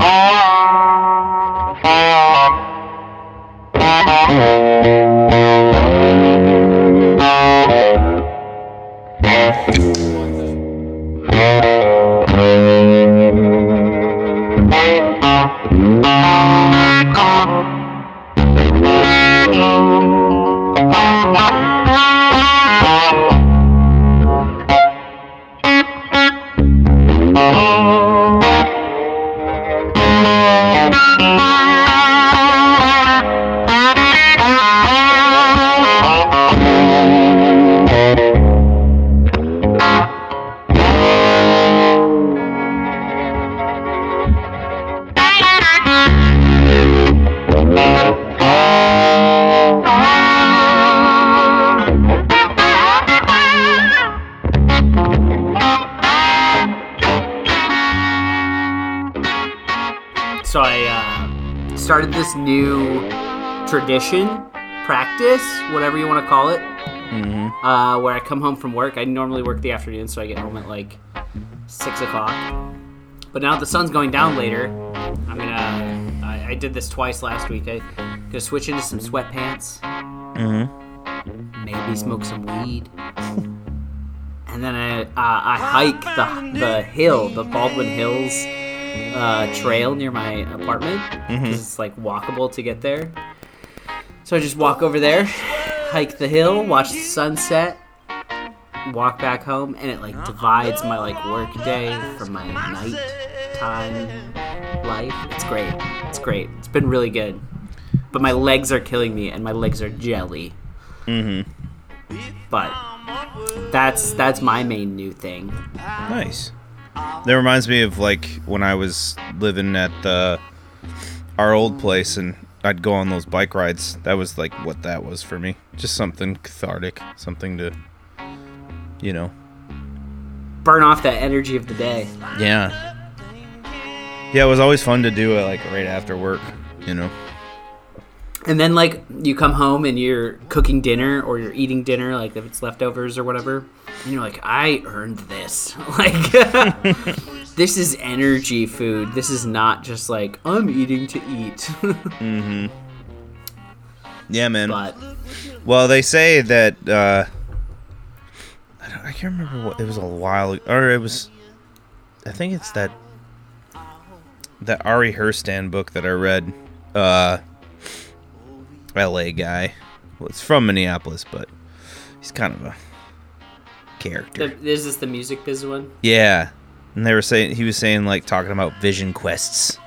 So new tradition, practice, whatever you want to call it. Uh, where I come home from work. I normally work the afternoon, so I get home at like six o'clock. But now that the sun's going down later, I'm gonna. I, I did this twice last week. I gonna switch into some sweatpants. Mm-hmm. Maybe smoke some weed. And then I, uh, I hike the the hill, the Baldwin Hills uh, trail near my apartment because it's like walkable to get there. So I just walk over there, hike the hill, watch the sunset, walk back home, and it like divides my like work day from my nighttime life. It's great. It's great. It's been really good. But my legs are killing me, and my legs are jelly. Mm-hmm. But that's that's my main new thing. Nice. That reminds me of like when I was living at uh, our old place and I'd go on those bike rides. That was like what that was for me. Just something cathartic, something to, you know. Burn off that energy of the day. Yeah. Yeah, it was always fun to do it like right after work, you know. And then like you come home and you're cooking dinner or you're eating dinner, like if it's leftovers or whatever, and you're like, I earned this. Like this is energy food. This is not just like I'm eating to eat. mm-hmm. Yeah, man. but Well, they say that uh I, don't, I can't remember what it was a while ago, or it was I think it's that that Ari Herstand book that I read uh LA guy. Well, it's from Minneapolis, but he's kind of a character. the, is this the music biz one? Yeah, and they were saying he was saying like talking about vision quests.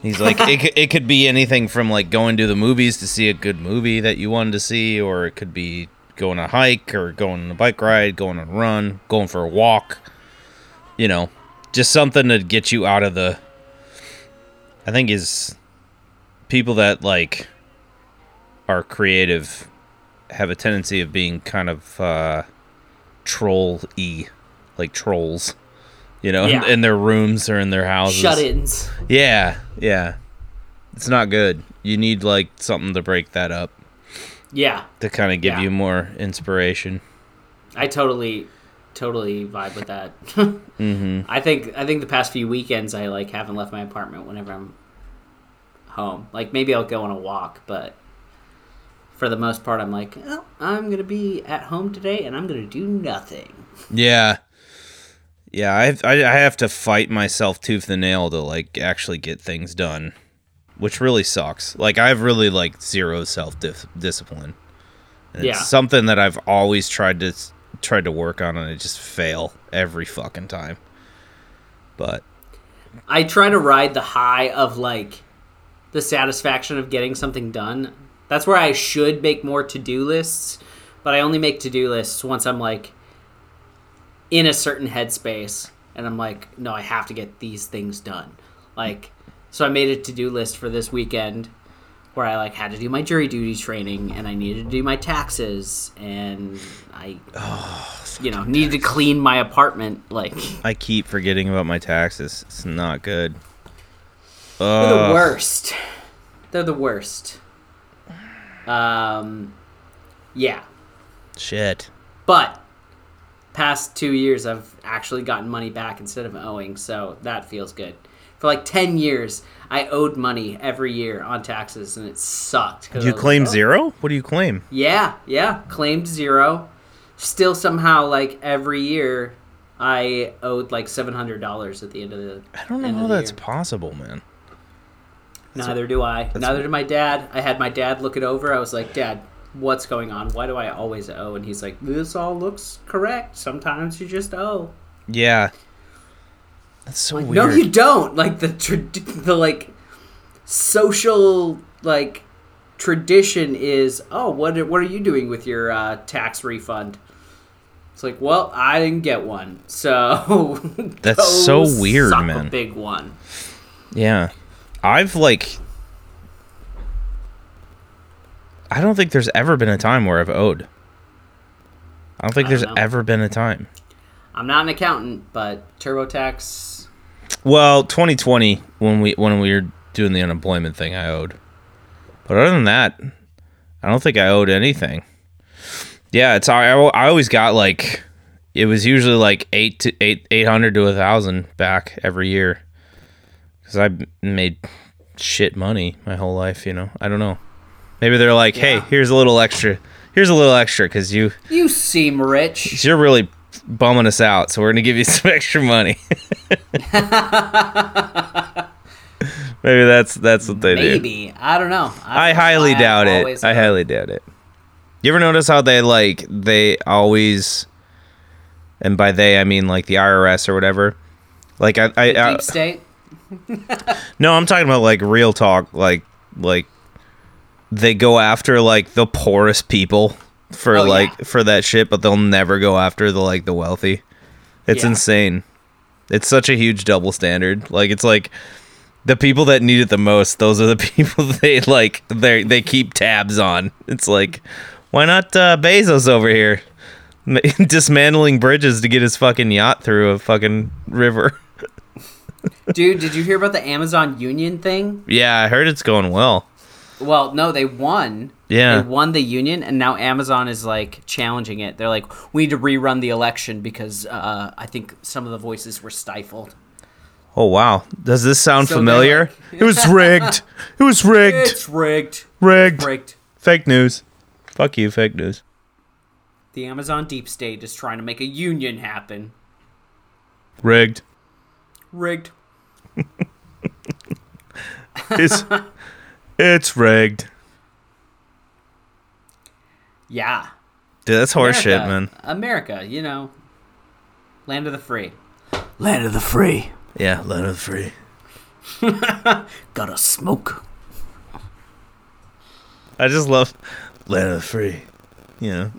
He's like it, could- it could be anything from like going to the movies to see a good movie that you wanted to see, or it could be going on a hike or going on a bike ride, going on a run, going for a walk. You know, just something to get you out of the. I think is people that like are creative have a tendency of being kind of uh, troll e, like trolls. You know, Yeah. in, in their rooms or in their houses. Shut-ins. Yeah, yeah. It's not good. You need like something to break that up Yeah, to kind of give Yeah. you more inspiration. I totally, totally vibe with that. mm-hmm. I think I think the past few weekends I like haven't left my apartment whenever I'm home. Like maybe I'll go on a walk, but for the most part I'm like, oh, I'm gonna be at home today and I'm gonna do nothing. Yeah. Yeah, I have, I I have to fight myself tooth and nail to like actually get things done, which really sucks. Like I have really like zero self discipline. And Yeah. It's something that I've always tried to tried to work on and I just fail every fucking time. But I try to ride the high of like the satisfaction of getting something done. That's where I should make more to do lists, but I only make to do lists once I'm like in a certain headspace and I'm like, no, I have to get these things done. Like, so I made a to do list for this weekend where I like had to do my jury duty training and I needed to do my taxes and I, you know, needed to clean my apartment. Like, I keep forgetting about my taxes. It's not good. They're the worst. They're the worst. Um, yeah, Shit. but past two years, I've actually gotten money back instead of owing, so that feels good. for like ten years. I owed money every year on taxes, and it sucked. Do you claim like, oh, zero? What do you claim? Yeah, yeah, claimed zero. Still somehow like every year, I owed like seven hundred dollars at the end of the. I don't know how that's year. possible, man. Neither do I. Neither did my dad. I had my dad look it over. I was like, Dad, what's going on? Why do I always owe? And he's like, This all looks correct. Sometimes you just owe. Yeah. That's so weird. No, you don't. Like the trad the like social like tradition is. Oh, what are, what are you doing with your uh, tax refund? It's like, well, I didn't get one, so That's so weird, man. A big one. Yeah. I've like I don't think there's ever been a time where I've owed. I don't think I there's don't know. ever been a time. I'm not an accountant, but TurboTax. Well, 2020 when we when we were doing the unemployment thing I owed. But other than that, I don't think I owed anything. Yeah, it's I, I always got like it was usually like 8 to 8 800 to a 1000 back every year. Cuz I made shit money my whole life, you know. I don't know. Maybe they're like, "Hey, Yeah. here's a little extra. Here's a little extra cuz you You seem rich. you're really bumming us out, so we're gonna give you some extra money. Maybe that's that's what they do. Maybe I don't know. I highly doubt it. I highly doubt it. You ever notice how they like they always, and by they I mean like the IRS or whatever. Like I, I, I deep state. No, I'm talking about like real talk. Like like they go after like the poorest people for Oh, yeah. like for that shit, but they'll never go after the like the wealthy. It's Yeah. insane. It's such a huge double standard. Like it's like the people that need it the most, those are the people they like they they keep tabs on. It's like why not uh, Bezos over here dismantling bridges to get his fucking yacht through a fucking river? Dude, did you hear about the Amazon Union thing? Yeah, I heard it's going well. Well, no, they won. Yeah. They won the union, and now Amazon is like challenging it. They're like, we need to rerun the election because uh, I think some of the voices were stifled. Oh wow. Does this sound So familiar? like- it was rigged. It was rigged. It's rigged. rigged. Rigged. Fake news. Fuck you, fake news. The Amazon deep state is trying to make a union happen. Rigged. Rigged. It's it's rigged. Yeah. Dude, that's horseshit, man. America, you know, land of the free. Land of the free. Yeah, land of the free. Gotta smoke. I just love land of the free. You know.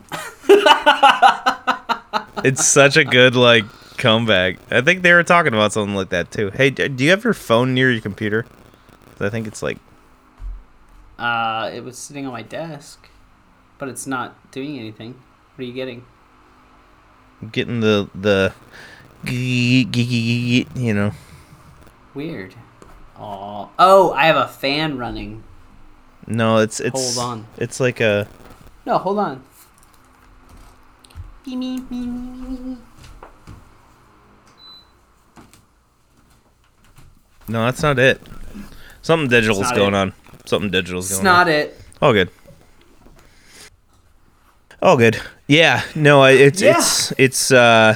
it's such a good like comeback. I think they were talking about something like that too. Hey, do you have your phone near your computer? I think it's like Uh, it was sitting on my desk, but it's not doing anything. What are you getting? I'm getting the the g g g you know. Weird. Aw. Oh, I have a fan running. No, it's it's Hold on. It's like a No, hold on. No, that's not it. Something digital's not going it. on. Something digital's It's going on. It's not it. Oh, good. Oh, good. Yeah. No, I- it's Yeah. it's it's. uh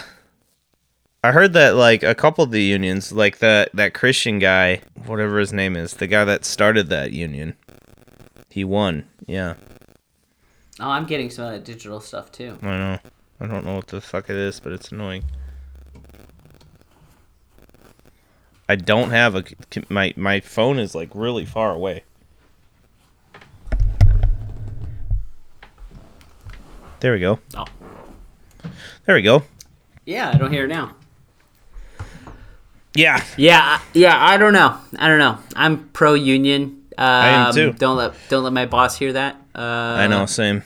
I heard that like a couple of the unions, like that that Christian guy, whatever his name is, the guy that started that union, he won. Yeah, Oh, I'm getting some of that digital stuff too. I know. I don't know what the fuck it is, but it's annoying. I don't have a my my phone is like really far away. There we go. Oh. There we go. Yeah, I don't hear it now. Yeah. Yeah, yeah. I don't know. I don't know. I'm pro union. Um, am too. Don't let don't let my boss hear that. Uh, I know, same.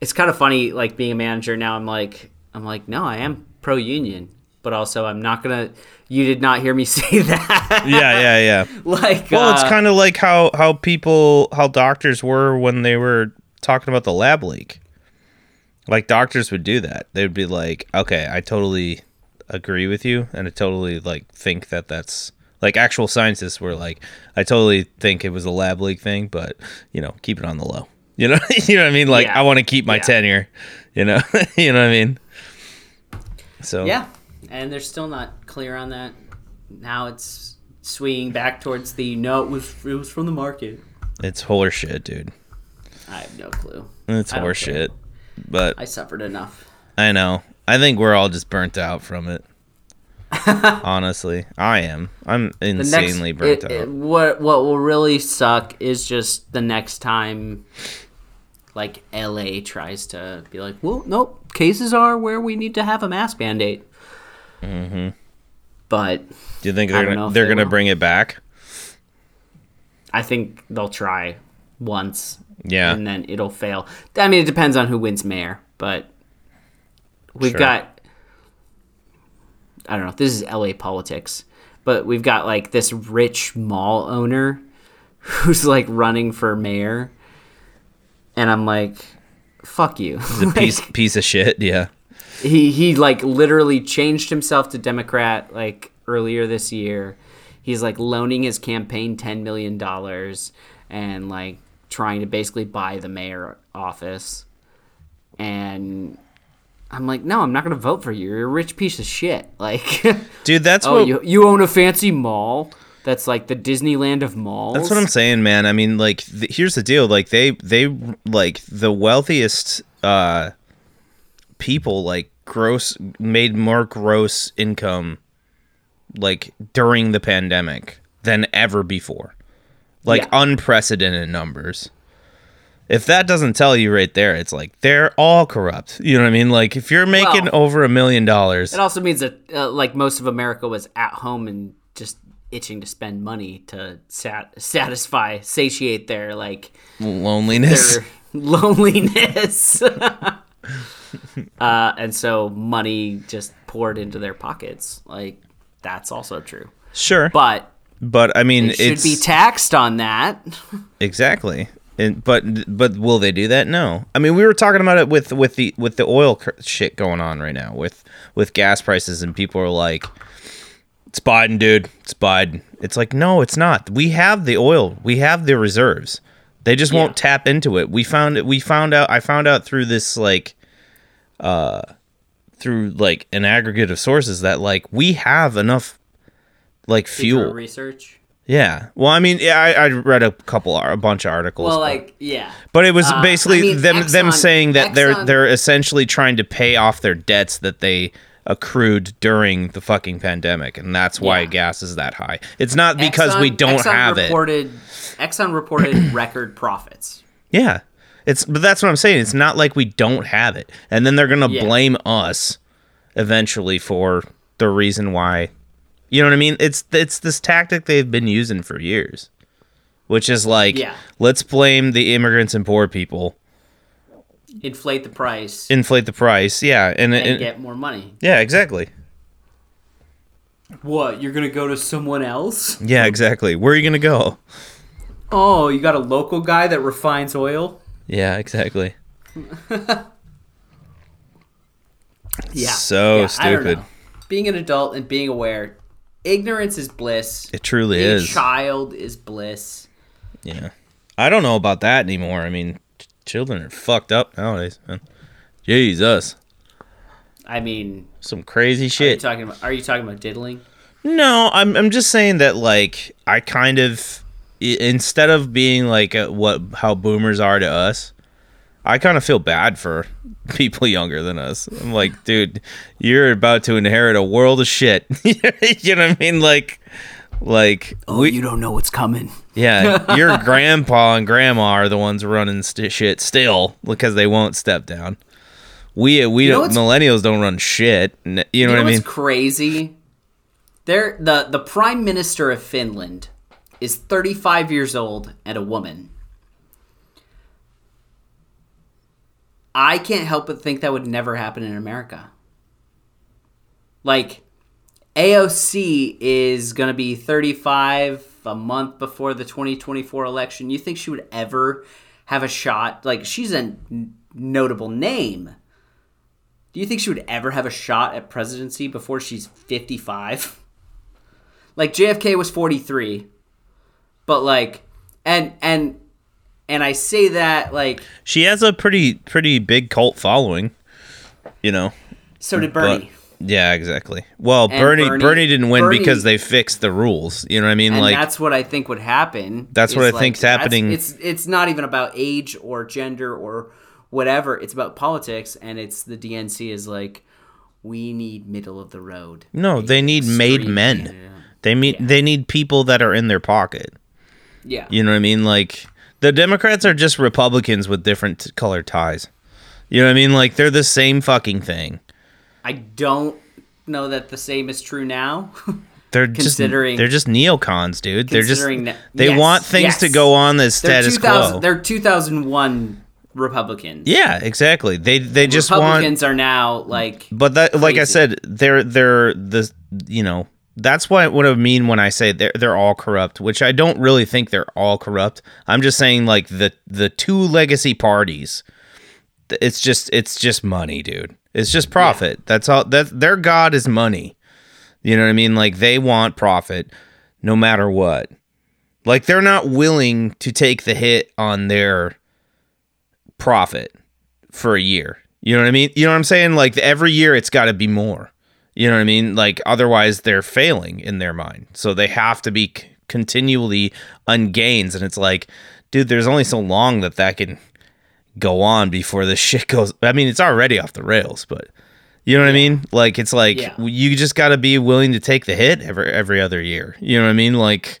It's kind of funny, like being a manager now. I'm like, I'm like, no, I am pro union, but also I'm not gonna. You did not hear me say that. Yeah, yeah, yeah. like, Well, it's uh, kind of like how how people how doctors were when they were talking about the lab leak. Like doctors would do that. They'd be like, "Okay, I totally agree with you, and I totally like think that that's Like actual scientists were like, I totally think it was a lab leak thing, but you know, keep it on the low. You know, you know what I mean? Like Yeah. I want to keep my Yeah. tenure. You know, you know what I mean? So Yeah, and they're still not clear on that. Now it's swinging back towards the no. It was it was from the market. it's horse shit, dude. I have no clue. It's I don't horse care. shit. But I suffered enough. I know. I think we're all just burnt out from it. Honestly, I am. I'm insanely next, burnt it- out. it- what what will really suck is just the next time, like LA tries to be like, well, nope, cases are where we need to have a mask mandate. Mm-hmm. But Do you think they're gonna they're they gonna will. bring it back? I think they'll try once, Yeah. and then it'll fail. I mean, it depends on who wins mayor, but we've Sure. got. I don't know. This is LA politics, but we've got like this rich mall owner who's like running for mayor, and I'm like, "Fuck you." The piece piece of shit. Yeah. He he like literally changed himself to Democrat like earlier this year. He's like loaning his campaign ten million dollars and like trying to basically buy the mayor office. And I'm like, no, I'm not gonna vote for you. You're a rich piece of shit. Like, Dude, that's oh, what you you own a fancy mall that's like the Disneyland of malls. That's what I'm saying, man. I mean, like, th- here's the deal. Like, they, they, like, the wealthiest uh, people, like, gross, made more gross income, like, during the pandemic than ever before. Like, Yeah. unprecedented numbers. If that doesn't tell you right there, it's like they're all corrupt. You know what I mean? Like, if you're making Well, over a million dollars, It also means that uh, like most of America was at home and just itching to spend money to sat- satisfy, satiate their like loneliness. their loneliness. uh, and so money just poured into their pockets. Like that's also true. Sure, but, But I mean, it should be taxed on that. Exactly. And but but will they do that? No. I mean, we were talking about it with with the with the oil shit going on right now with with gas prices and people are like it's Biden, dude. It's Biden. It's like no, it's not. We have the oil. We have the reserves. They just Yeah. won't tap into it. We found it we found out I found out through this like uh through like an aggregate of sources that like we have enough like fuel. research. Yeah. Well, I mean, yeah, I, I read a couple, a bunch of articles. Well, but- like yeah. but it was uh, basically I mean, them them saying that they're they're essentially trying to pay off their debts that they accrued during the fucking pandemic, and that's why Yeah. gas is that high. It's not because we don't Exxon have it. reported, Exxon reported record profits. Yeah. It's but that's what I'm saying. It's not like we don't have it. And then they're going to Yeah. blame us eventually for the reason why You know what I mean? It's it's this tactic they've been using for years. Which is like Yeah. let's blame the immigrants and poor people, Inflate the price inflate the price. Yeah, and, and and- get more money. yeah, exactly. What? You're gonna go to someone else? Yeah, exactly. Where are you going to go? Oh, you got a local guy that refines oil? Yeah, exactly. Yeah. So Yeah, stupid. Being an adult and being aware, ignorance is bliss. It truly Being is. a child is bliss. Yeah. I don't know about that anymore. I mean, ch- children are fucked up nowadays, man. Jesus. I mean, Some crazy are you shit. talking about? Are you talking about diddling? No, I'm I'm just saying that like I kind of instead of being like what how boomers are to us, I kind of feel bad for people younger than us. I'm like, dude, you're about to inherit a world of shit. you know what I mean? Like like Oh, we you don't know what's coming. yeah, your grandpa and grandma are the ones running st- shit still because they won't step down. We we know don't millennials don't run shit. You know You know what I mean? crazy? There, the the prime minister of Finland is 35 years old and a woman. I can't help but think that would never happen in America. Like, AOC is going to be 35 a month before the 2024 election. You think she would ever have a shot? Like, she's a n- notable name. Do you think she would ever have a shot at presidency before she's 55? like JFK was 43, but like, and and and I say that like She has a pretty pretty big cult following. You know. so did But Bernie. yeah, exactly. Well, Bernie, Bernie- Bernie didn't win Bernie- because they fixed the rules. You know what I mean? and like that's what I think would happen. That's what I like, think's happening. It's it's not even about age or gender or whatever. It's about politics, and it's the DNC is like, we need middle of the road. no, they need made men. They meet they need people that are in their pocket. Yeah, You know what I mean? Like the Democrats are just Republicans with different colored ties. You know what I mean? Like they're the same fucking thing. I don't know that the same is true now. They're just Considering- they're just neocons, dude. They're just that- they yes, want things to go on as they're status quo. They're 2001 Republicans. Yeah, exactly. They they just want Republicans are now like But that, like I said, they're they're the you know that's what what I mean when I say they're they're all corrupt, which I don't really think they're all corrupt. I'm just saying like the the two legacy parties. It's just it's just money, dude. It's just profit. That's all. That their god is money. You know what I mean? Like they want profit, no matter what. Like they're not willing to take the hit on their profit for a year. You know what I mean? You know what I'm saying? Like every year it's got to be more. You know what I mean? Like otherwise they're failing in their mind. So they have to be c- continually on gains and it's like, dude, there's only so long that that can go on before this shit goes I mean, it's already off the rails, but you know what I mean? Like it's like Yeah. you just got to be willing to take the hit every every other year. You know what I mean? Like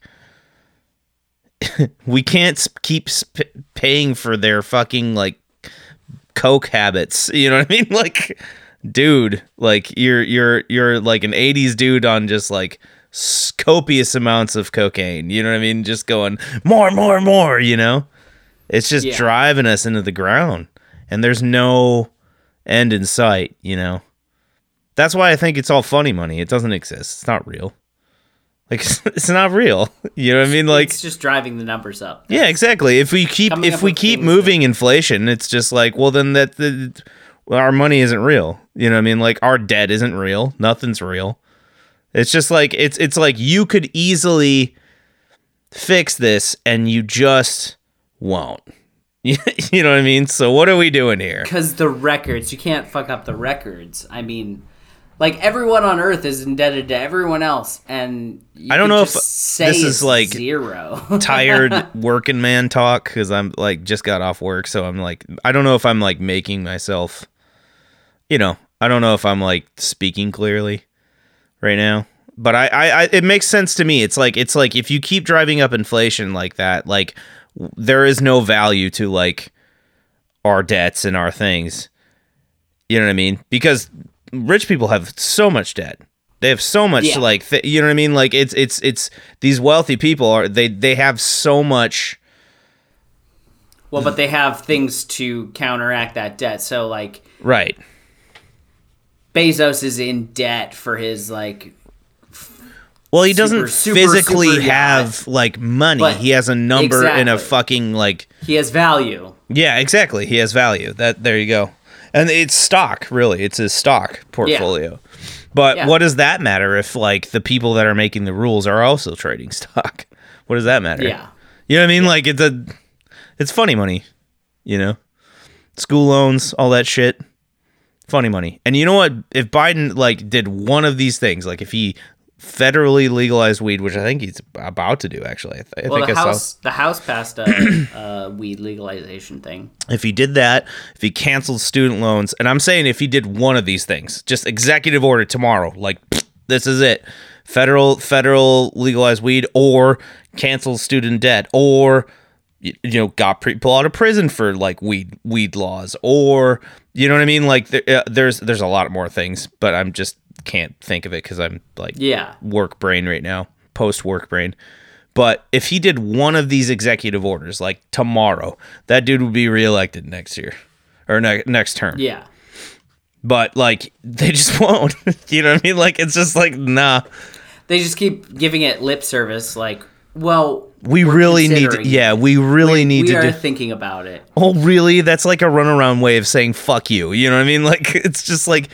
we can't sp- keep sp- paying for their fucking like coke habits. You know what I mean? Like, dude, like you're you're you're like an '80s dude on just like copious amounts of cocaine. You know what I mean? Just going more, more, more. You know, it's just Yeah. driving us into the ground, and there's no end in sight. You know, that's why I think it's all funny money. It doesn't exist. It's not real. Like it's not real. You know what I mean? Like it's just driving the numbers up. yeah, exactly. If we keep if we keep moving inflation, it's just like, well, then that the, well, our money isn't real. You know what I mean? Like our debt isn't real. Nothing's real. It's just like it's it's like you could easily fix this and you just won't. you know what I mean? So what are we doing here? Because the records, you can't fuck up the records. I mean, like everyone on Earth is indebted to everyone else, and you I don't know if say this is, like, zero. Tired working man talk because I'm like just got off work, so I'm like I don't know if I'm like making myself, you know, I don't know if I'm like speaking clearly right now. But I, I, I, it makes sense to me. It's like, it's like if you keep driving up inflation like that, like there is no value to like our debts and our things. You know what I mean? Because rich people have so much debt. They have so much Yeah. like, th- you know what I mean? Like it's, it's, it's these wealthy people are they, they have so much. well, but they have things to counteract that debt. So, like, Right. Bezos is in debt for his like Well, he doesn't super, physically super have like money. But- he has a number in a fucking like he has value. Yeah, exactly. He has value. That there you go. And it's stock, really. It's his stock portfolio. But Yeah. what does that matter if like the people that are making the rules are also trading stock? What does that matter? Yeah. You know what I mean? Like it's a it's funny money, you know? School loans, all that shit. Funny money. And you know what? If Biden like did one of these things, like if he federally legalized weed, which I think he's about to do actually. I, th- I think the I saw house the house passed a, a weed legalization thing. if he did that, if he canceled student loans, and I'm saying if he did one of these things, just executive order tomorrow, like this is it, federal federal legalized weed, or cancel student debt, or you know got people out of prison for like weed weed laws, or you know what I mean? Like there, uh, there's there's a lot more things, but I'm just can't think of it because I'm like Yeah. work brain right now, post work brain. But if he did one of these executive orders, like tomorrow, that dude would be reelected next year or ne- next term. Yeah. But like, they just won't. you know what I mean? Like, it's just like, nah. They just keep giving it lip service like, well, We really need, to, yeah, we really need we to are do. thinking about it. oh, really? That's like a runaround way of saying fuck you. You know what I mean? Like, it's just like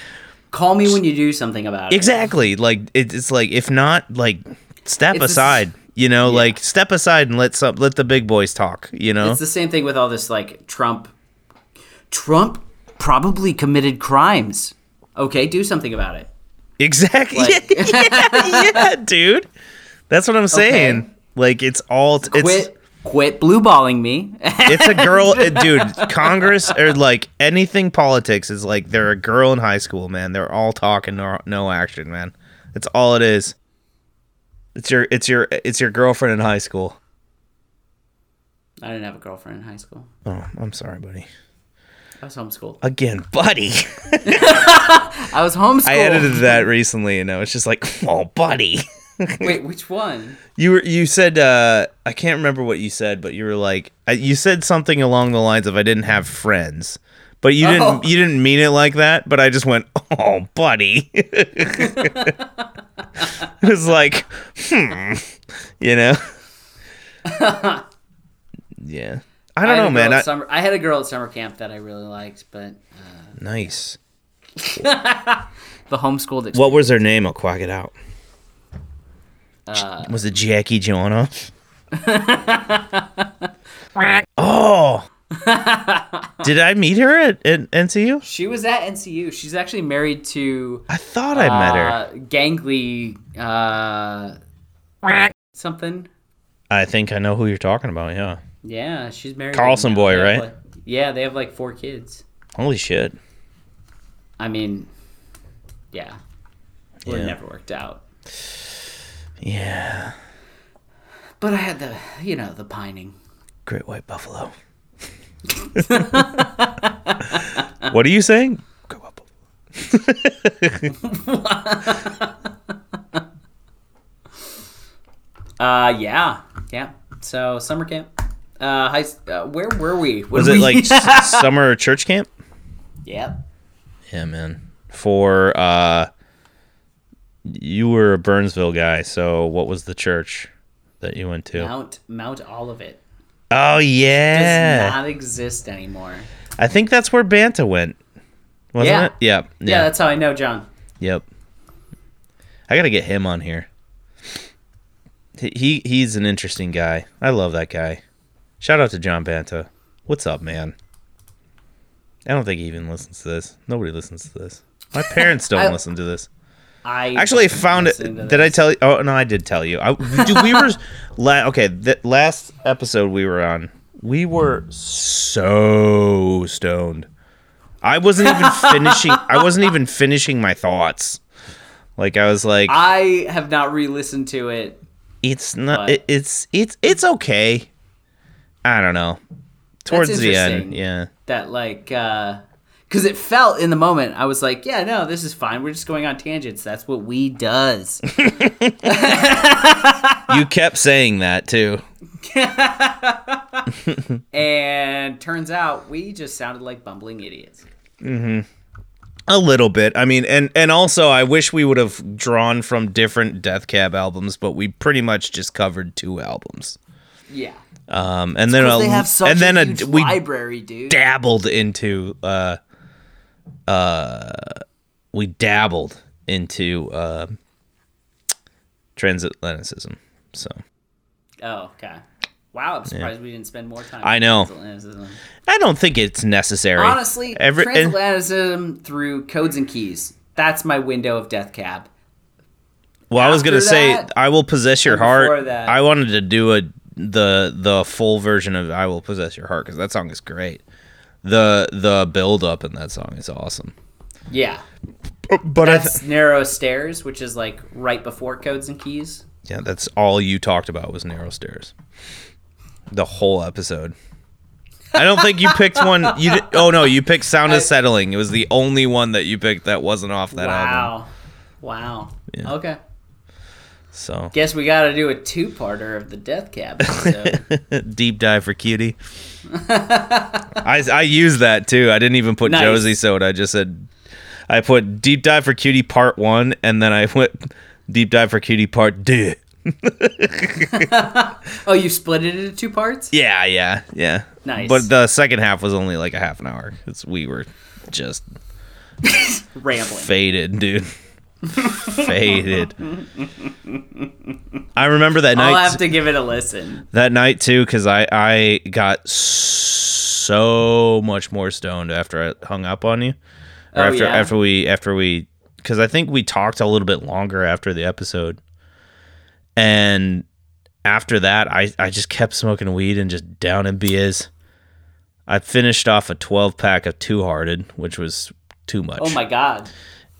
Call me when you do something about it. exactly like it, it's like if not like step It's a aside. You know, Yeah. like step aside and let some let the big boys talk. You know, It's the same thing with all this like Trump. Trump probably committed crimes. Okay, do something about it. exactly. Like- yeah, yeah, dude. That's what I'm saying. Like it's all it's Quit, quit blue balling me. it's a girl, uh, dude. Congress or like anything politics is like they're a girl in high school, man. They're all talking, no, no action, man. That's all it is. It's your, it's your, it's your girlfriend in high school. I didn't have a girlfriend in high school. Oh, I'm sorry, buddy. I was homeschooled. Again, buddy. I was homeschooled. I edited that recently, and I was just like, "Oh, buddy." Wait, which one? You were, you said, uh, I can't remember what you said, but you were like, you said something along the lines of, "I didn't have friends," but you Oh. didn't, you didn't mean it like that. But I just went, "Oh, buddy." it was like, hmm, you know. yeah, I don't had know, man. I, summer, I had a girl at summer camp that I really liked, but uh, nice. the homeschooled experience. What was her name? I'll quack it out. Uh, Was it Jackie Joanna? oh. Did I meet her at, at NCU? she was at NCU. She's actually married to I thought I met her. uh, Gangly uh, something. I think I know who you're talking about. Yeah. Yeah, she's married. Carlson boy, They right? like- yeah, they have like four kids. Holy shit. I mean, yeah, Yeah. never worked out. Yeah. But I had the, you know, the pining. Great white buffalo. what are you saying? Great white buffalo. Uh, yeah, yeah. So summer camp. Uh, high. Uh, where were we? What Was it we- like s- summer church camp? yeah. Yeah, man. For uh you were a Burnsville guy, so what was the church that you went to? Mount Mount Olivet Oh yeah, does not exist anymore. I think that's where Banta went. Wasn't Yeah. it? Yeah. Yeah. Yeah. that's how I know John. yep. I got to get him on here. He- He he's an interesting guy. I love that guy. Shout out to John Banta. What's up, man? I don't think he even listens to this. Nobody listens to this. My parents don't I- listen to this. I Actually, found it. Did I tell you? Oh no, I did tell you. I, dude, we were la- okay. The last episode we were on, we were so stoned. I wasn't even finishing. I wasn't even finishing my thoughts. Like I was like, I have not re-listened to it. it's not. It, it's it's it's okay. I don't know. Towards the end, yeah. That like, uh, because it felt in the moment. I was like, yeah, no, this is fine. We're just going on tangents. That's what we does. You kept saying that too. and turns out we just sounded like bumbling idiots. Mm-hmm. A little bit. I mean, and and also, I wish we would have drawn from different Death Cab albums, but we pretty much just covered two albums. Yeah. Um, and then a, they have such and then a a, huge we library, dude. dabbled into uh, uh, we dabbled into uh, transatlanticism. So Oh, okay. Wow, I'm surprised we didn't spend more time. I know. I don't think it's necessary. Honestly, Every- and- transatlanticism through codes and keys. That's my window of Death Cab. Well, I was gonna After say I will possess your heart. that- I wanted to do a the the full version of I will possess your heart because that song is great. The the build up in that song is awesome. Yeah. But I That's Narrow Stairs, which is like right before codes and keys. yeah, that's all you talked about was narrow stairs. The whole episode. I don't think you picked one. You did, oh no, you picked Sound I- is Settling. It was the only one that you picked that wasn't off that album. wow. Wow. Yeah. Okay. So Guess we got to do a two-parter of the Death Cab episode. deep dive for cutie. I I used that too. I didn't even put Nice. Josie Soda. I just said I put deep dive for cutie part one, and then I went deep dive for cutie part two. oh, you split it into two parts? Yeah, yeah, yeah. Nice. But the second half was only like a half an hour. It's we were just Rambling. faded, dude. Faded. I remember that night. I'll have to give it a listen. that night too because I I got so much more stoned after I hung up on you, or Oh, after yeah? after we after we because I think we talked a little bit longer after the episode, and after that I I just kept smoking weed and just downing beers. I finished off a twelve pack of Two Hearted, which was too much. Oh my god.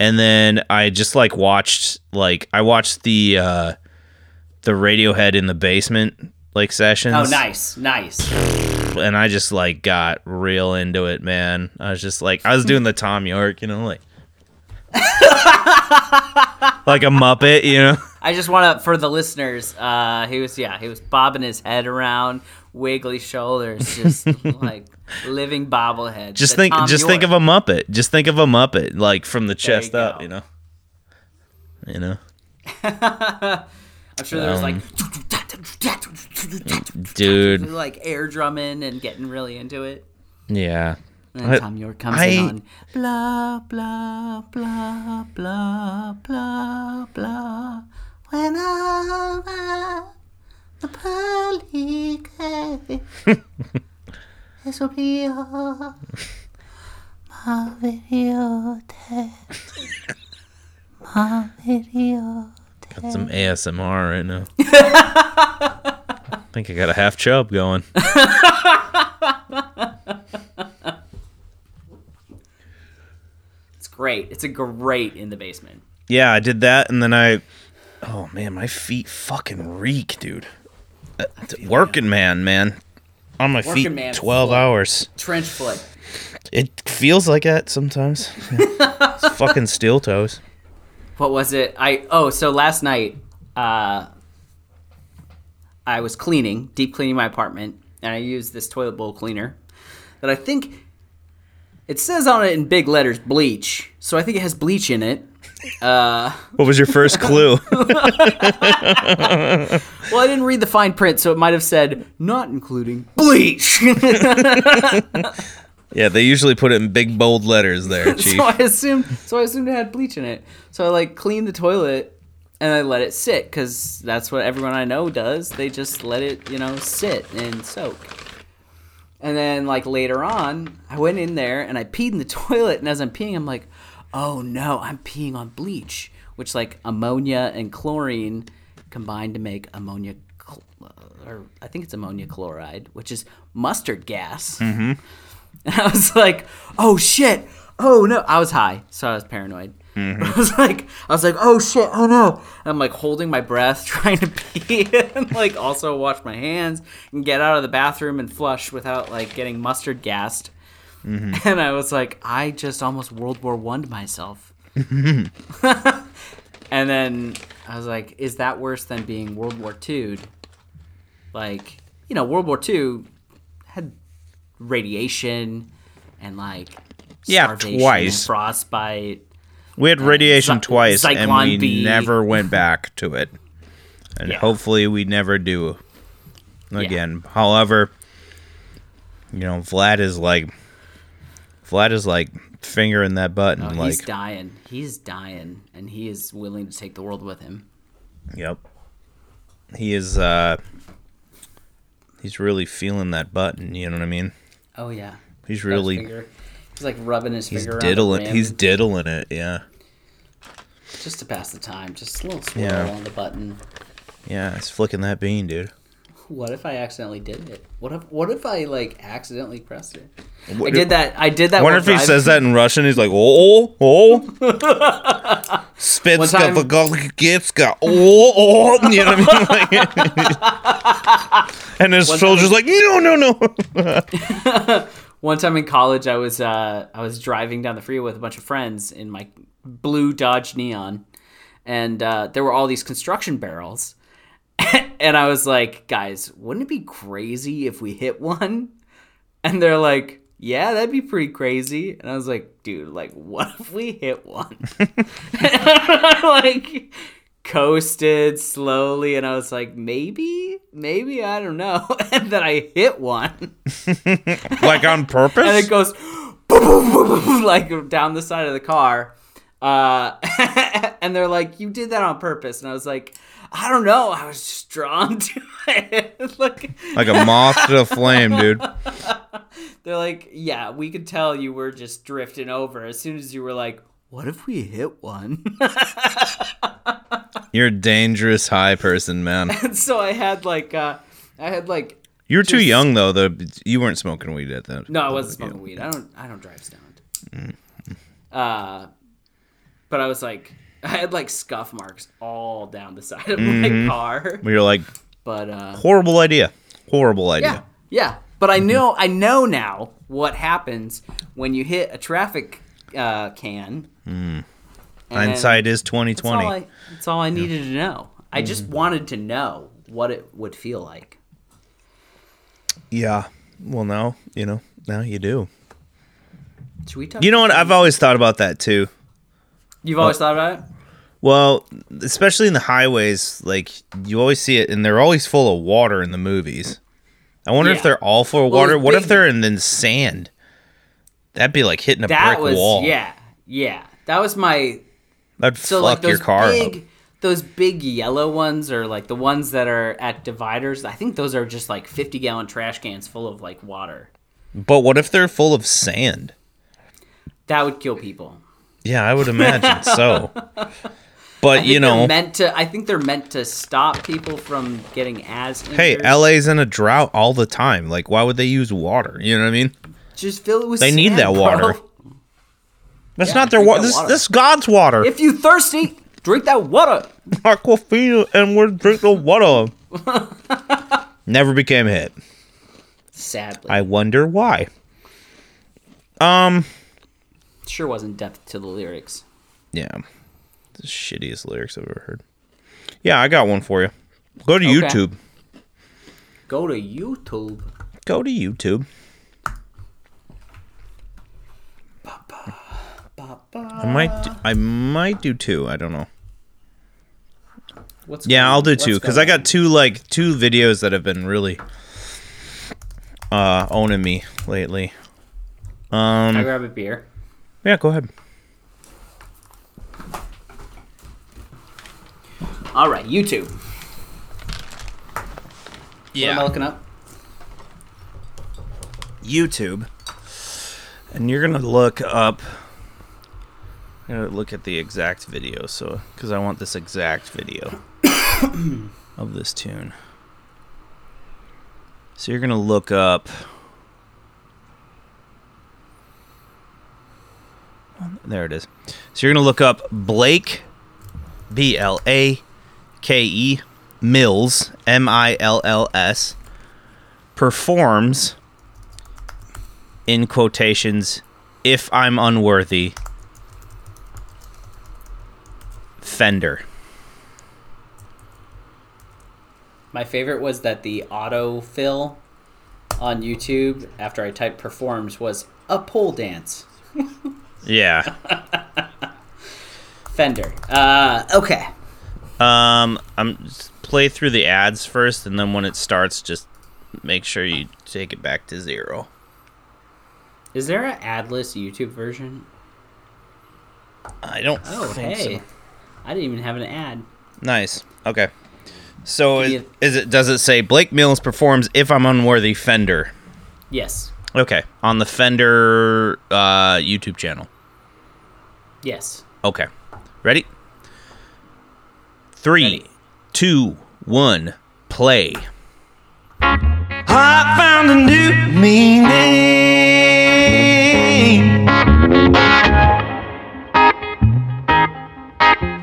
And then I just like watched like I watched the uh the Radiohead in the basement like sessions. Oh, nice, nice. And I just like got real into it, man. I was just like I was doing the Thom Yorke, you know, like like a Muppet, you know. I just want to, for the listeners, uh, he was, yeah, he was bobbing his head around, wiggly shoulders, just like living bobblehead. Just The think, Thom just think of Yorke. a Muppet. Just think of a Muppet, like from the There you chest up, go. you know. You know, I'm sure there was like, dude. like air drumming and getting really into it. Yeah. And I- Thom Yorke comes I- in on blah blah blah blah blah blah. When I the pearly gates, this will be your my video tape. My video Got some ASMR right now. I think I got a half chub going. It's great. It's a great in the basement. Yeah, I did that, and then I. Oh man, my feet fucking reek, dude. Uh, Working man, man, on my Working feet man twelve foot. hours. Trench foot. It feels like that sometimes. Yeah. It's fucking steel toes. what was it? I oh, so last night, uh, I was cleaning, deep cleaning my apartment, and I used this toilet bowl cleaner that I think it says on it in big letters bleach. So I think it has bleach in it. Uh, What was your first clue? well, I didn't read the fine print, so it might have said not including bleach. yeah, they usually put it in big bold letters there, chief. so I assumed, so I assumed it had bleach in it. So I like cleaned the toilet and I let it sit because that's what everyone I know does. They just let it, you know, sit and soak. And then like later on, I went in there and I peed in the toilet. And as I'm peeing, I'm like, oh no, I'm peeing on bleach, which like ammonia and chlorine combine to make ammonia, cl- or I think it's ammonia chloride, which is mustard gas. Mm-hmm. And I was like, oh shit, oh no. I was high, so I was paranoid. Mm-hmm. I was like, I was like, oh shit, oh no. I'm like holding my breath, trying to pee, and like also wash my hands and get out of the bathroom and flush without like getting mustard gassed. Mm-hmm. And I was like, I just almost World War One myself. and then I was like, is that worse than being World War Two? Like, you know, World War Two had radiation and like Yeah, twice. frostbite. We had radiation Zy- twice, and we B. never went back to it. And Yeah. hopefully, we never do again. However, you know, Vlad is like, Vlad is like fingering that button. Oh, like, he's dying. He's dying, and he is willing to take the world with him. yep. He is, uh, he's really feeling that button. You know what I mean? Oh yeah, He's really, He's like rubbing his he's finger diddling, he's diddling it. Yeah. just to pass the time. Just a little swirl Yeah. on the button. Yeah, he's flicking that bean, dude. What if I accidentally did it? What if what if I like accidentally pressed it? I What did that. I did that. I wonder if he driving- says that in Russian. He's like, oh, oh, oh. Spitska, time- oh, oh. You know what I mean? Like, and his soldier's like, no, no, no. One time in college, I was uh, I was driving down the freeway with a bunch of friends in my blue Dodge Neon, and uh, there were all these construction barrels, and I was like, guys, wouldn't it be crazy if we hit one? And they're like, yeah, that'd be pretty crazy. And I was like, dude, like, what if we hit one? like coasted slowly, and I was like, maybe, maybe I don't know. And then I hit one. like on purpose? and it goes like down the side of the car. Uh, and they're like, "You did that on purpose," and I was like, "I don't know. I was just drawn to it." like, Like a moth to a flame, dude. they're like, "Yeah, we could tell you were just drifting over as soon as you were like." What if we hit one? You're a dangerous high person, man. and so I had like, uh, I had like, You were too young though. though. You weren't smoking weed at that. no, I wasn't smoking weed. I don't, I don't drive stoned. Uh, but I was like, I had like scuff marks all down the side of my car. You're like But uh, horrible idea. Horrible idea. yeah, yeah. But I know, I know now what happens when you hit a traffic uh, can. And Hindsight is 2020. I, that's all I needed to know. I just wanted to know what it would feel like. Yeah. Well, now you know. Now you do. Should we talk? You know what? I've always thought about that too. You've always thought about it. Well, especially in the highways, like you always see it, and they're always full of water in the movies. I wonder Yeah. if they're all full of water. it's What if they're in the sand? That'd be like hitting a That brick was wall. yeah, yeah. That was my That'd so fuck like your those car big, up. those big yellow ones are like the ones that are at dividers. I think those are just like fifty gallon trash cans full of like water. But what if they're full of sand? That would kill people. Yeah, I would imagine so. But you know, meant to. I think they're meant to stop people from getting as. hey. LA's in a drought all the time. Like, why would they use water? You know what I mean? Just fill it with. They need sand, that bro. water. That's Yeah, not their water. that This, water. this God's water. If you thirsty, drink that water. Aquafina, and we're drink the water. Never became a hit. Sadly, I wonder why. Um, sure wasn't depth to the lyrics. yeah, the shittiest lyrics I've ever heard. Yeah, I got one for you. Go to Okay. YouTube. Go to YouTube. Go to YouTube. I might, do, I might do two. I don't know. What's Yeah, going- I'll do what's two because I got two like two videos that have been really uh owning me lately. Can I Um, grab a beer? yeah, go ahead. All right, YouTube. Yeah. What am I looking up? YouTube, and you're gonna look up. I'm gonna look at the exact video, so because I want this exact video of this tune. So you're gonna look up. There it is. So you're gonna look up Blake, B L A K E Mills, M I L L S, performs in quotations, if I'm unworthy, Fender. My favorite was that the autofill on YouTube after I typed performs was a pole dance. Yeah. Fender. Uh, okay. um, I'm play through the ads first, and then when it starts, just make sure you take it back to zero. Is there an adless YouTube version? I don't Oh, think hey. so. I didn't even have an ad. Nice. Okay. So is, you- is it? Does it say Blake Mills performs "If I'm Unworthy" Fender? Yes. Okay, on the Fender uh, YouTube channel. Yes. Okay. Ready? Three, Ready. two, one, play. I found a new meaning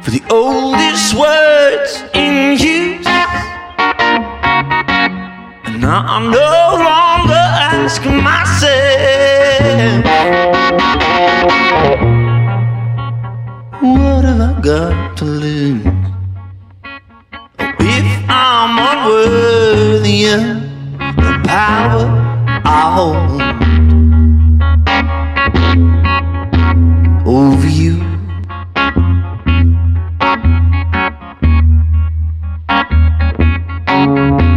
for the oldest words in use, and now I'm no longer asking myself, What have I got to lose? If I'm unworthy of the power I hold This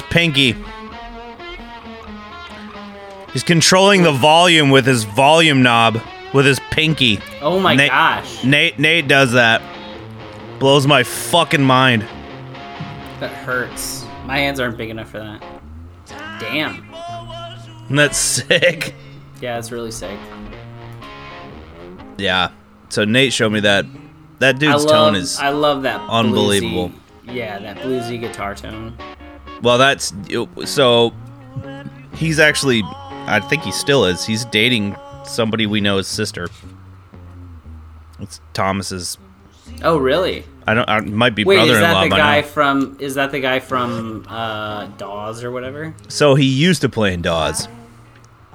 his pinky. He's controlling the volume with his volume knob with his pinky. Oh my Nate- gosh. Nate Nate does that. Blows my fucking mind. That hurts. My hands aren't big enough for that. Damn. Isn't that sick? Yeah, it's really sick. Yeah. So Nate showed me that. That dude's love, tone is I love that unbelievable. bluesy- yeah, that bluesy guitar tone. Well. That's so. He's actually, I think he still is. He's dating somebody we know his sister. It's Thomas's. Oh, really? I don't. I, might be Wait, brother-in-law Wait, is that the guy now. from? Is that the guy from uh, Dawes or whatever? So he used to play in Dawes,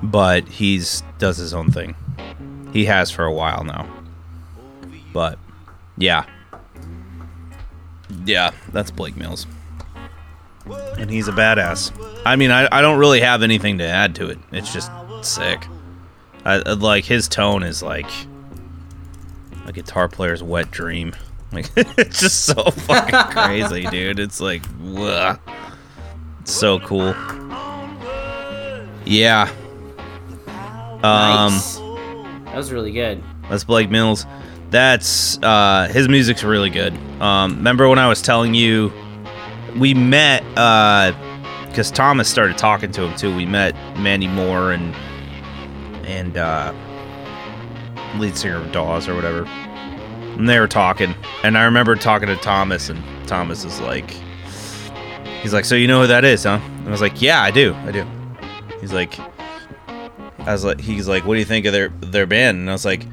but he's does his own thing. He has for a while now. But yeah. Yeah, that's Blake Mills. And he's a badass. I mean, I, I don't really have anything to add to it. It's just sick. I, I- like his tone is like a guitar player's wet dream. Like it's just so fucking crazy, dude. It's like, whoa. It's so cool. Yeah. Um, Nice. that was really good. that's Blake Mills. That's uh, his music's really good. Um, remember when I was telling you we met because Thomas started talking to him too. We met Mandy Moore and and uh, lead singer of Dawes or whatever, and they were talking. And I remember talking to Thomas, and Thomas is like, he's like, "So you know who that is, huh?" And I was like, "Yeah, I do, I do." He's like, I was like, he's like, "What do you think of their their band?" And I was like,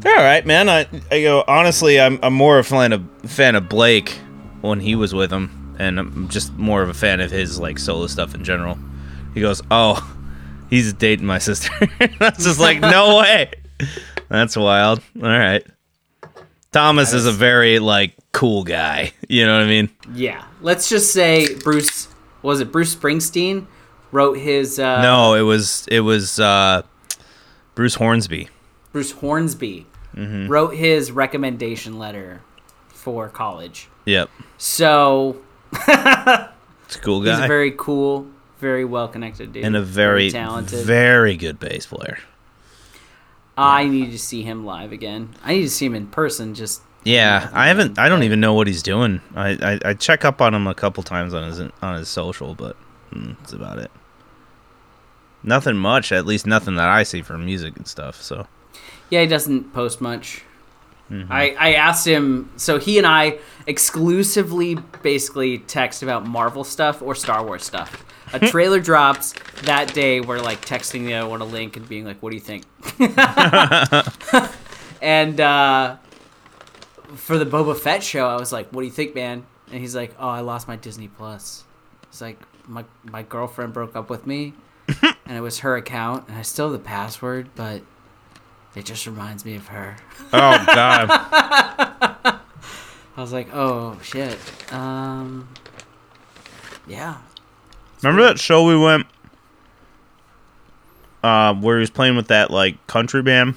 "They're all right, man." I, I go, honestly, I'm I'm more of a fan of fan of Blake when he was with him, and I'm just more of a fan of his like solo stuff in general. He goes, "Oh, he's dating my sister." I was just like, "No way." That's wild. All right. Thomas is a very like cool guy. You know what I mean? Yeah. Let's just say Bruce was it Bruce Springsteen wrote his uh, no, it was it was uh, Bruce Hornsby. Bruce Hornsby Mm-hmm. wrote his recommendation letter for college. Yep, So it's a cool guy. he's a very cool, very well connected dude, and a very talented. very good bass player. I need to see him live again. I need to see him in person. Just Yeah, I haven't. I don't even know what he's doing. I, I, I check up on him a couple times on his on his social, but mm, that's about it. Nothing much, at least nothing that I see from music and stuff. So yeah, he doesn't post much. Mm-hmm. I, I asked him so he and I exclusively basically text about Marvel stuff or Star Wars stuff. A trailer drops that day. We're like texting the other one a link and being like, "What do you think?" and uh, for the Boba Fett show, I was like, "What do you think, man?" And he's like, "Oh, I lost my Disney Plus." He's like, "My my girlfriend broke up with me, and it was her account, and I still have the password, but it just reminds me of her." Oh God. I was like, "Oh shit." Um. Yeah. Remember that show we went? Uh, where he was playing with that like country band.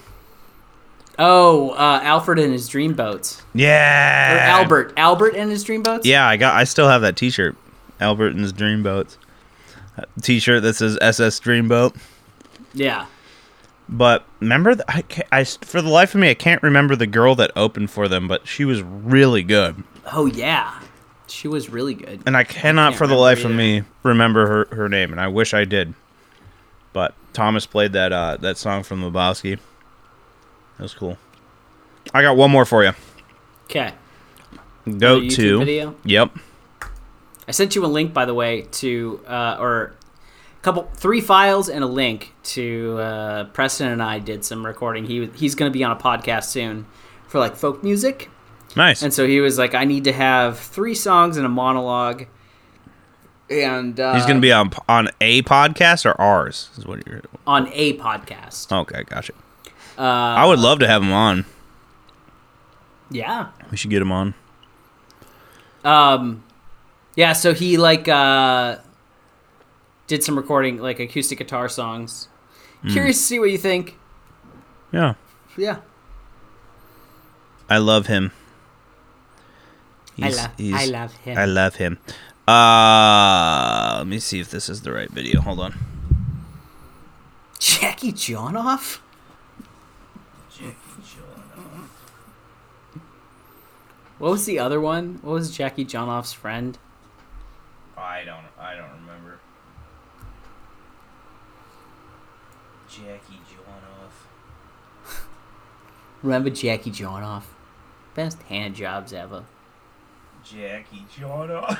Oh, uh, Alfred and his dreamboats. Yeah. Or Albert. Albert and his dreamboats. Yeah, I got. I still have that T-shirt. Albert and his dreamboats. T-shirt that says SS Dreamboat. Yeah. But remember, the, I, I for the life of me, I can't remember the girl that opened for them, but she was really good, Oh yeah. She was really good. and I cannot can't for the life of me remember her, her name, and I wish I did. But Thomas played that uh, that song from Lebowski. That was cool. I got one more for you. Okay. Go to video? Yep. I sent you a link, by the way, to uh, or couple, three files and a link to uh, Preston and I did some recording. He he's going to be on a podcast soon for like folk music, Nice. and so he was like, I need to have three songs and a monologue. And uh, He's gonna be on on a podcast or ours. Is what you're. on a podcast. Okay, gotcha. Uh, I would love to have him on. yeah. We should get him on. Um, yeah. So he like uh, did some recording, like acoustic guitar songs. Hmm. Curious to see what you think. Yeah, Yeah. I love him. I, love, I love him. I love him. Uh, let me see if this is the right video. Hold on. Jackie Jonoff? What was the other one? What was Jackie Jonoff's friend? I don't. I don't remember. Jackie Jonoff. Remember Jackie Jonoff? Best hand jobs ever. Jackie Jonoff.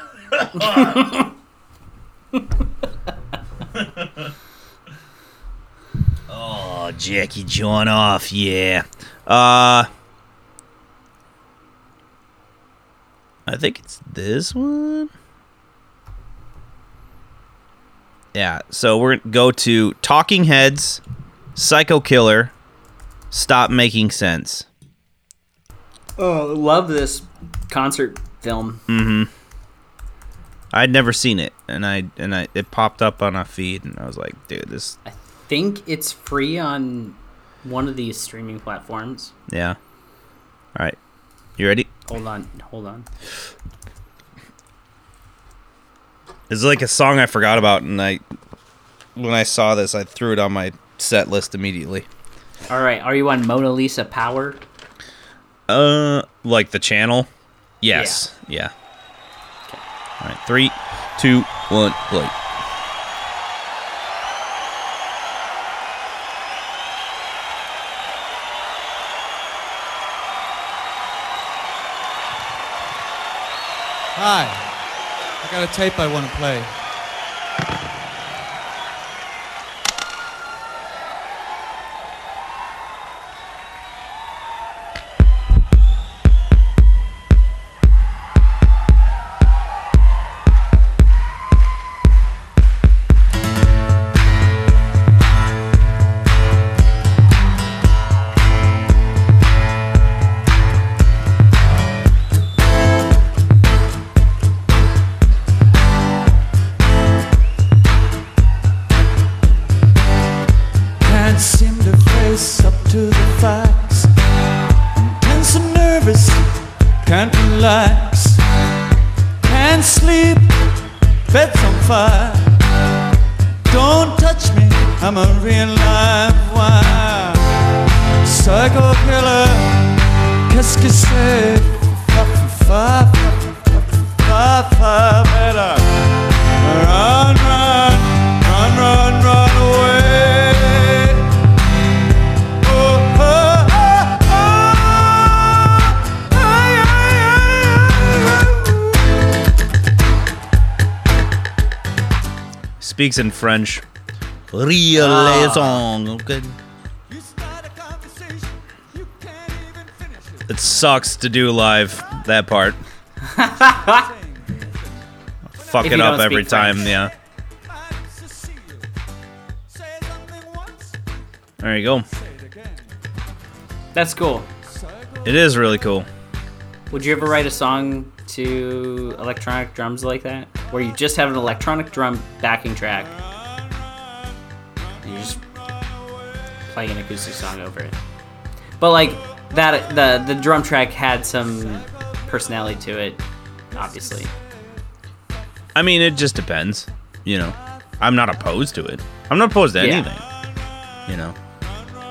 oh, Jackie Jonoff, yeah. Uh I think it's this one. Yeah, so we're gonna go to Talking Heads, Psycho Killer, Stop Making Sense. Oh, love this concert film. Mm-hmm. I'd never seen it, and I and I it popped up on a feed, and I was like, dude, this, I think it's free on one of these streaming platforms. yeah. All right, you ready? Hold on, hold on. It's like a song I forgot about, and I when I saw this, I threw it on my set list immediately. All right, are you on Mona Lisa Power? Uh, like the channel? Yes. Yeah. All right, three, two, one, play. Hi. I got a tape I want to play. Speaks in French. Liaison. Ah. Okay. You start a conversation, you can't even finish it. It sucks to do live that part. Fuck If it you up don't every speak time, French. yeah. Say something once, There you go. say it again. That's cool. It is really cool. Would you ever write a song to electronic drums like that, where you just have an electronic drum backing track, and you just play an acoustic song over it? But like that, the the drum track had some personality to it, obviously. I mean, it just depends. You know, I'm not opposed to it. I'm not opposed to Yeah. anything. You know,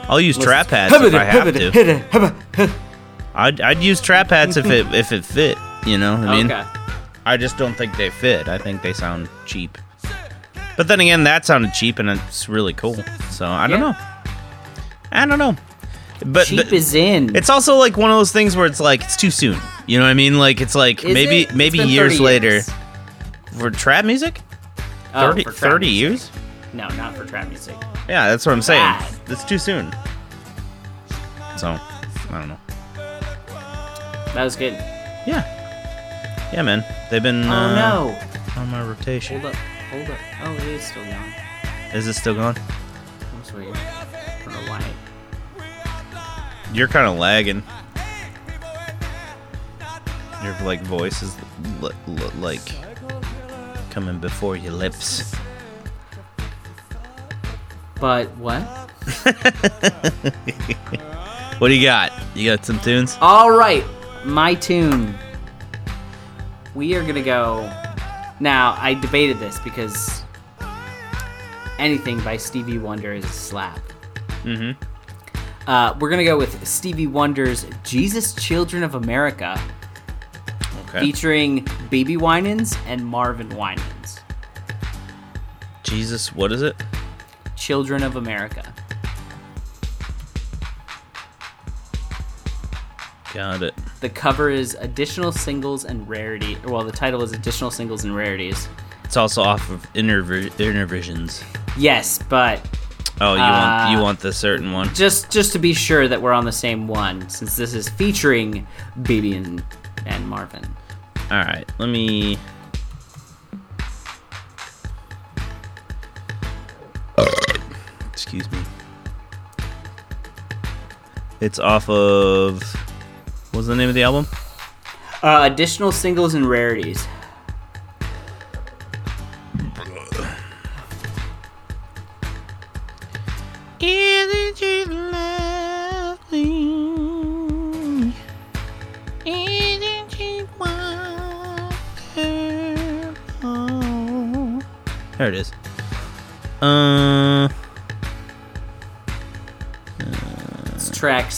I'll use trap hats if I have to. I'd, I'd use trap hats if it if it fit. You know, I mean, okay. I just don't think they fit. I think they sound cheap. But then again, that sounded cheap and it's really cool. So I don't Yeah. know. I don't know. But Cheap the- is in. it's also like one of those things where it's like it's too soon. You know what I mean? Like it's like Is maybe it? Maybe been years later for trap music. Oh, 30, for trap 30 music. years? No, not for trap music. Yeah, that's what I'm saying. Bad. It's too soon. So, I don't know. That was good. Yeah. Yeah, man. They've been Oh uh, no! on my rotation. Hold up, hold up. Oh, it is still going. Is it still going? That's weird. I don't know why. You're kind of lagging. Your like voice is li- li- like coming before your lips. But what? What do you got? You got some tunes? All right, my tune. We are gonna go. Now, I debated this because anything by Stevie Wonder is a slap. Mm-hmm. Uh, we're gonna go with Stevie Wonder's "Jesus Children of America," Okay. featuring BeBe Winans and Marvin Winans. Jesus, what is it? "Children of America." Got it. The cover is additional singles and rarity. Well, the title is additional singles and rarities. It's also off of Inner, Visions. Yes, but Oh, you Uh, want you want the certain one? just just to be sure that we're on the same one, since this is featuring Baby and and Marvin. All right, let me. Excuse me. It's off of. What's the name of the album? Uh, additional singles and rarities.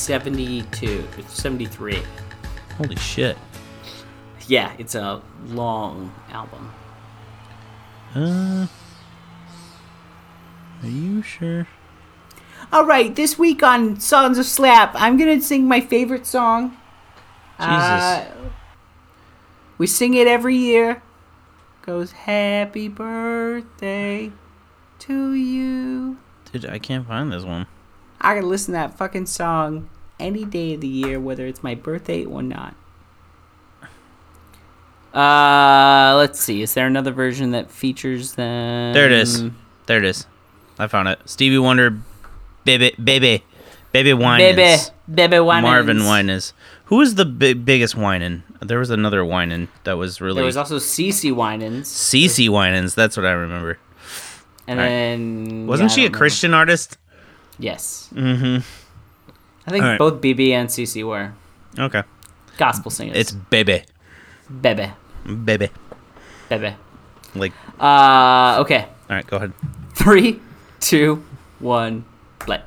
72, 73. holy shit. Yeah, it's a long album. Uh, are you sure? All right, this week on Songs of Slap, I'm gonna sing my favorite song. Uh, Jesus. we sing it every year. Goes Happy Birthday to you. Dude, I can't find this one. I can listen to that fucking song any day of the year, whether it's my birthday or not. Uh, let's see. Is there another version that features them? There it is. There it is. I found it. Stevie Wonder, baby, baby, baby Winans. Baby, baby Winans. Marvin Winans. Who was the big, biggest Winan? There was another Winan that was really. There was also Cece Winans, Cece Winans. That's what I remember. and Alright. then Wasn't yeah, she a don't remember. Christian artist? Yes, Mm-hmm. I think Alright. both BB and CC were Okay. gospel singers. It's baby, baby, baby. baby. Like, Uh, okay. all right, go ahead. Three, two, one, play.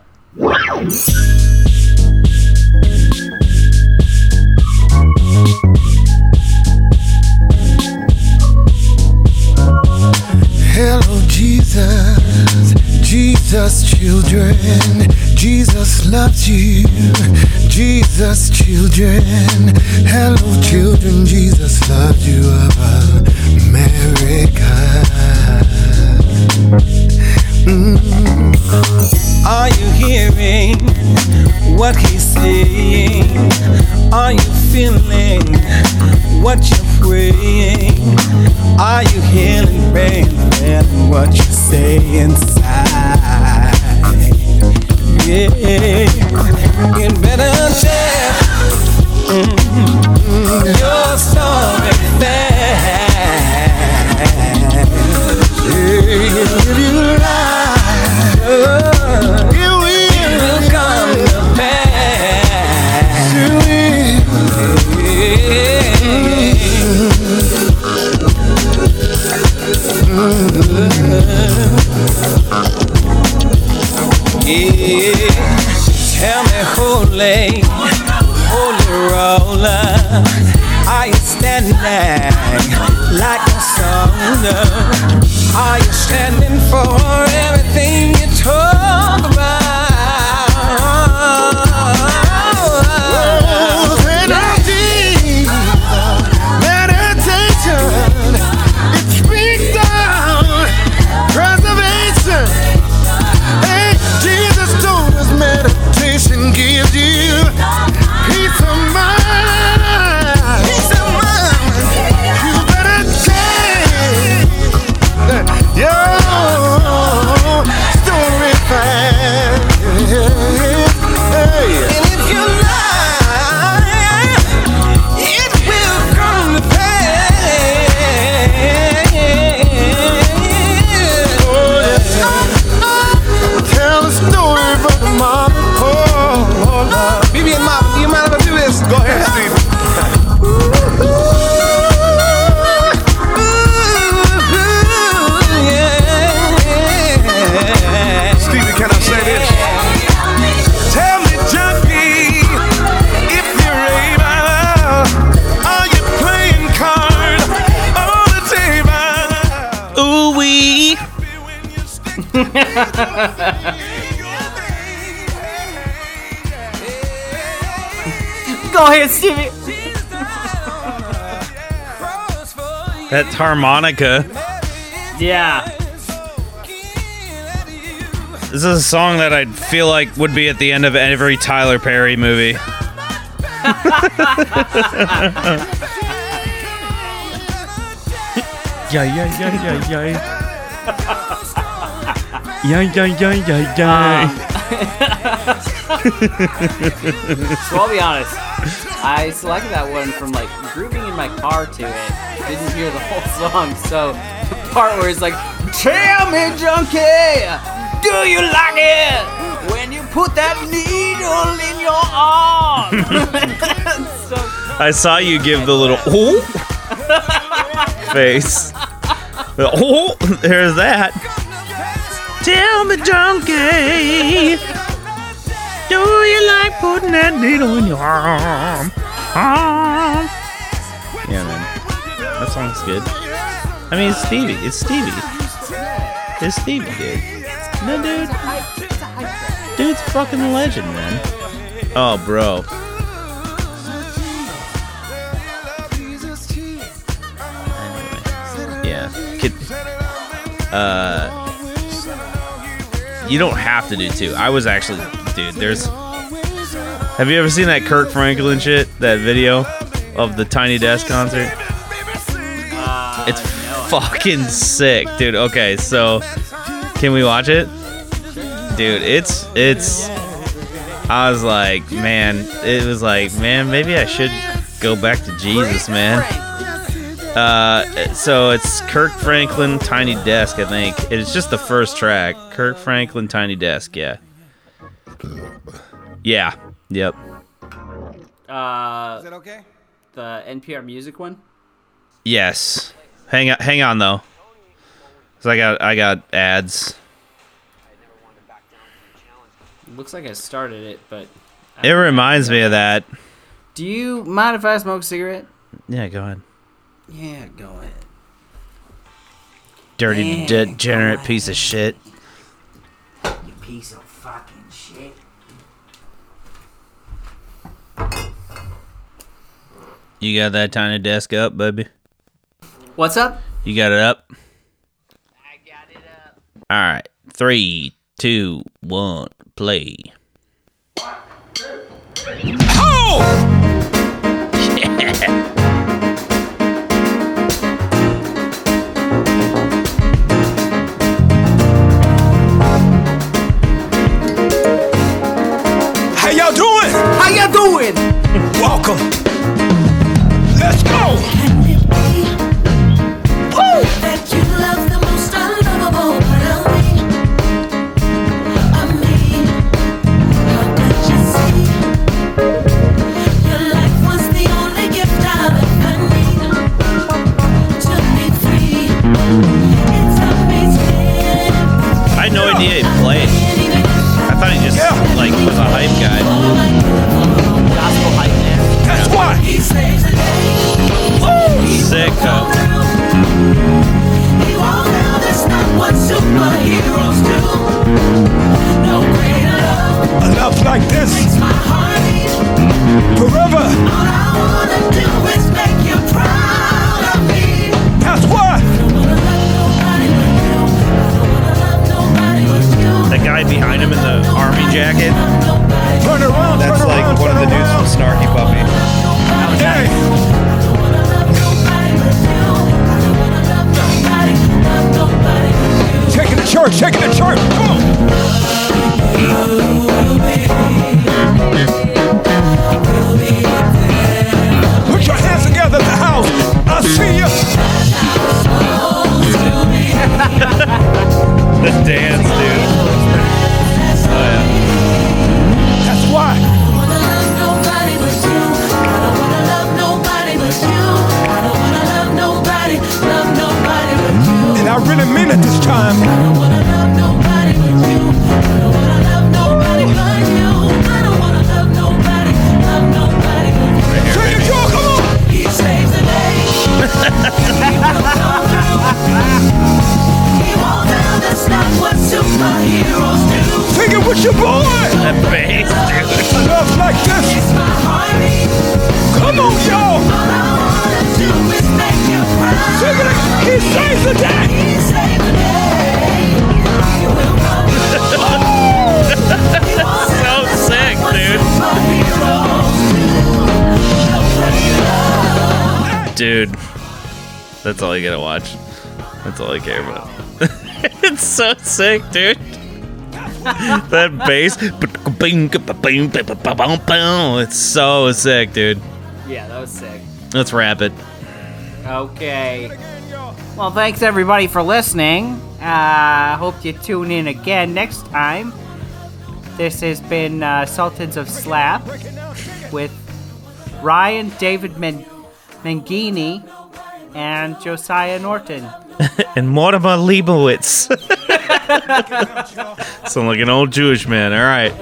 Hello, Jesus, Jesus, children. Jesus loves you, Jesus, children. Hello, children, Jesus loves you of America. Mm. Are you hearing what he's saying? Are you feeling what you're praying? Are you healing, praying, feeling what you say inside? Yeah, you better tell fast. If you Yeah, tell me, holy, holy roller, are you standing like a soldier? Are you standing for everything you talk about? Hey. And if you lie, Go ahead, Stevie. That harmonica. Yeah. This is a song that I feel like would be at the end of every Tyler Perry movie. Yeah, yeah, yeah, yeah, yeah. Yeah, yeah, yeah, yeah, yeah. So I'll be honest. I selected that one from like grooving in my car to it. Didn't hear the whole song. So the part where it's like, "Tell me, junkie, do you like it when you put that needle in your arm?" so I saw you give the little oh face. The, oh, there's that. Tell me, junkie, do you like putting that needle in your arm? arm? Yeah, man, that song's good. I mean, it's Stevie. It's Stevie. It's Stevie, dude. No, dude. Dude's a fucking legend, man. Oh, bro. Anyway, yeah. Kid, uh, you don't have to do two. I was actually, dude. There's. Have you ever seen that Kirk Franklin shit? That video of the Tiny Desk concert? Uh, it's fucking sick, dude. Okay, so can we watch it? Dude, it's it's I was like, man, it was like, man, maybe I should go back to Jesus, man. Uh, so it's Kirk Franklin, Tiny Desk, I think. It's just the first track. Kirk Franklin, Tiny Desk, yeah. Yeah. Yep. uh, Is that okay? the NPR music one. Yes. Hang on, hang on though. Cause I got I got ads. Looks like I started it, but It reminds me of that. do you mind if I smoke a cigarette? Yeah, go ahead. Yeah, go ahead. Dirty Yeah, degenerate go piece of shit. You piece of fucking shit. You got that tiny desk up, baby? What's up? You got it up? I got it up. All right. Three, two, one, play. church, all you gotta watch. That's all I care about. it's so sick, dude. that bass. It's so sick, dude. Yeah, that was sick. Let's wrap it. Okay. Well, thanks everybody for listening. Uh, hope you tune in again next time. This has been uh, Sultans of Slap with Ryan David Men- Mangini and Josiah Norton. And Mortimer Leibowitz. Sound like an old Jewish man. All right.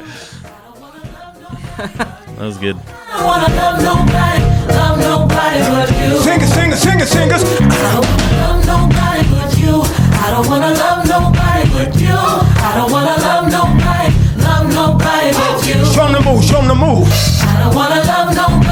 That was good. I wanna love nobody, love nobody but you. Sing it, sing it, sing it, singers. I don't wanna love nobody but you. I don't wanna love nobody but you. I don't wanna love nobody, love nobody but you. Show 'em the move, show 'em the move. I don't wanna love nobody